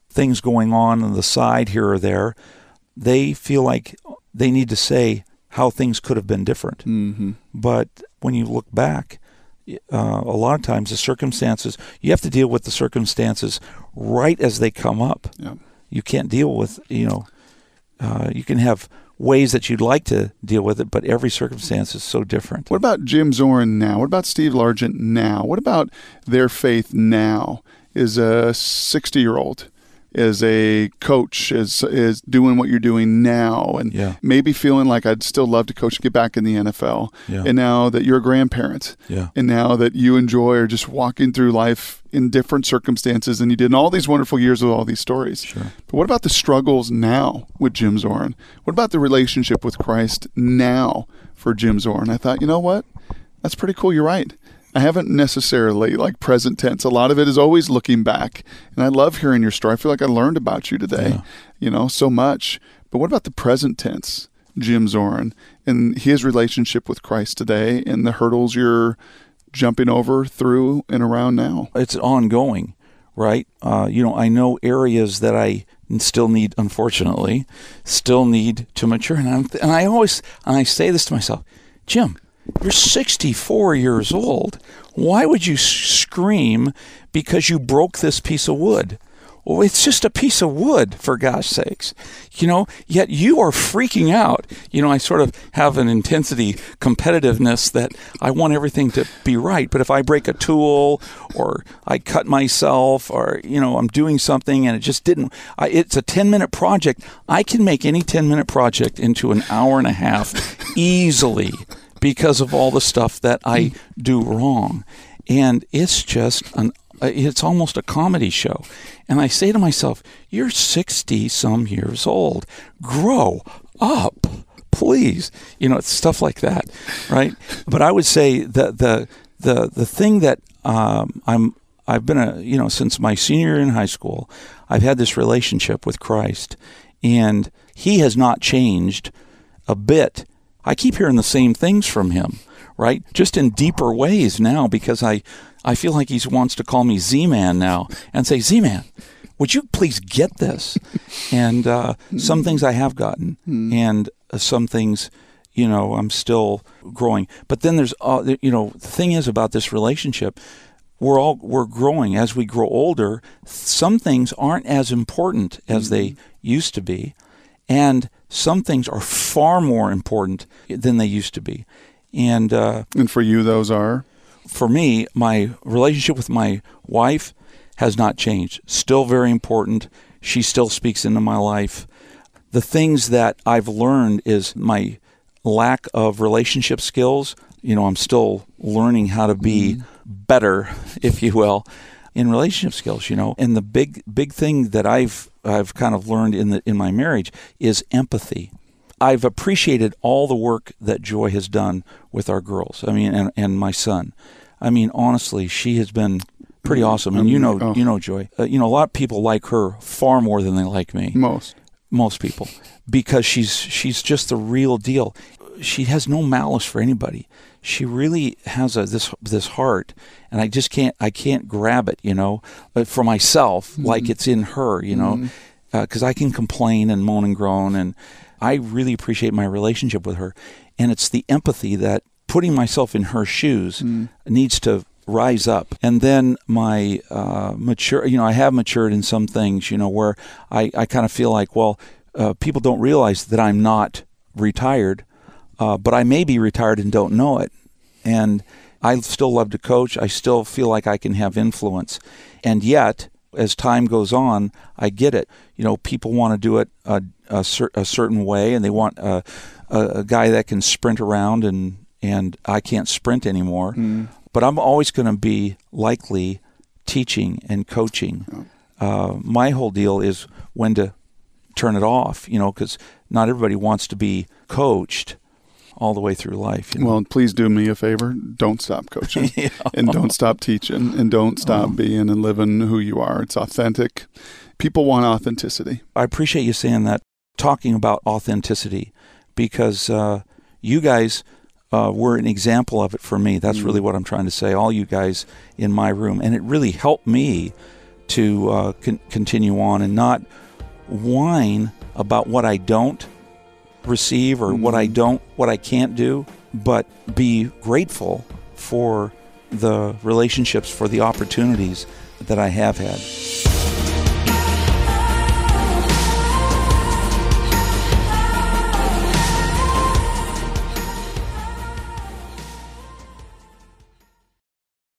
things going on on the side here or there, they feel like they need to say how things could have been different. hmm But when you look back, uh, a lot of times the circumstances, you have to deal with the circumstances right as they come up. Yeah. You can't deal with, you know, uh, you can have ways that you'd like to deal with it, but every circumstance is so different. What about Jim Zorn now? What about Steve Largent now? What about their faith now? Is a 60 year old, is a coach, is is doing what you're doing now, and Yeah. maybe feeling like I'd still love to coach, and get back in the NFL. Yeah. And now that you're a grandparent, Yeah. and now that you enjoy or just walking through life in different circumstances than you did in all these wonderful years with all these stories. Sure. But what about the struggles now with Jim Zorn? What about the relationship with Christ now for Jim Zorn? I thought, you know what? That's pretty cool. You're right. I haven't necessarily like present tense. A lot of it is always looking back. And I love hearing your story. I feel like I learned about you today, Yeah. you know, so much. But what about the present tense, Jim Zorn, and his relationship with Christ today and the hurdles you're jumping over through and around now? it's ongoing, right? Uh, you know, I know areas that I still need, unfortunately, still need to mature, and I'm, and I always and I say this to myself, Jim, you're 64 years old. Why would you scream because you broke this piece of wood? Well, it's just a piece of wood, for gosh sakes. You know, yet you are freaking out. You know, I sort of have an intensity competitiveness that I want everything to be right. But if I break a tool or I cut myself or, you know, I'm doing something and it just didn't, I, it's a 10 minute project, I can make any 10 minute project into an hour and a half easily because of all the stuff that I do wrong. And it's just an it's almost a comedy show. And I say to myself, you're 60 some years old. Grow up, please. You know, it's stuff like that, right? But I would say that the the the thing that um, I'm I've been a you know since my senior year in high school, I've had this relationship with Christ, and He has not changed a bit. I keep hearing the same things from Him, right? Just in deeper ways now because I I feel like He wants to call me Z-Man now and say Z-Man. Would you please get this? And uh, some things I have gotten, and uh, some things, you know, I'm still growing. But then there's, uh, you know, the thing is about this relationship, we're all we're growing as we grow older. Some things aren't as important as they used to be, and some things are far more important than they used to be. And uh, And for you, those are for me, my relationship with my wife has not changed. Still very important. She still speaks into my life. The things that I've learned is my lack of relationship skills. You know, I'm still learning how to be better, if you will, in relationship skills, you know. And the big big thing that I've I've kind of learned in the in my marriage is empathy. I've appreciated all the work that Joy has done with our girls. I mean, and, and my son. I mean, honestly, she has been pretty awesome. And you know, Oh. you know, Joy. Uh, you know, a lot of people like her far more than they like me. most. Most people, because she's she's just the real deal. She has no malice for anybody. She really has a this this heart, and I just can't I can't grab it, you know, uh, for myself like it's in her, you know, because I can complain and moan and groan, and I really appreciate my relationship with her, and it's the empathy that putting myself in her shoes needs to rise up. And then my uh, mature you know i have matured in some things you know where i, I kind of feel like well uh, people don't realize that i'm not retired uh, but i may be retired and don't know it and i still love to coach i still feel like i can have influence and yet as time goes on, I get it. You know, people want to do it a, a, cer- a certain way, and they want a, a, guy that can sprint around, and and I can't sprint anymore. Mm. But I'm always going to be likely teaching and coaching. Uh, my whole deal is when to turn it off. You know, because not everybody wants to be coached all the way through life. You know? Well, please do me a favor. Don't stop coaching yeah. and don't stop teaching and don't stop oh. being and living who you are. It's authentic. People want authenticity. I appreciate you saying that, talking about authenticity, because uh, you guys uh, were an example of it for me. That's mm. really what I'm trying to say. All you guys in my room. And it really helped me to uh, con- continue on and not whine about what I don't receive or mm-hmm. what I mm-hmm. don't, what I can't do, but be grateful for the relationships, for the opportunities that I have had.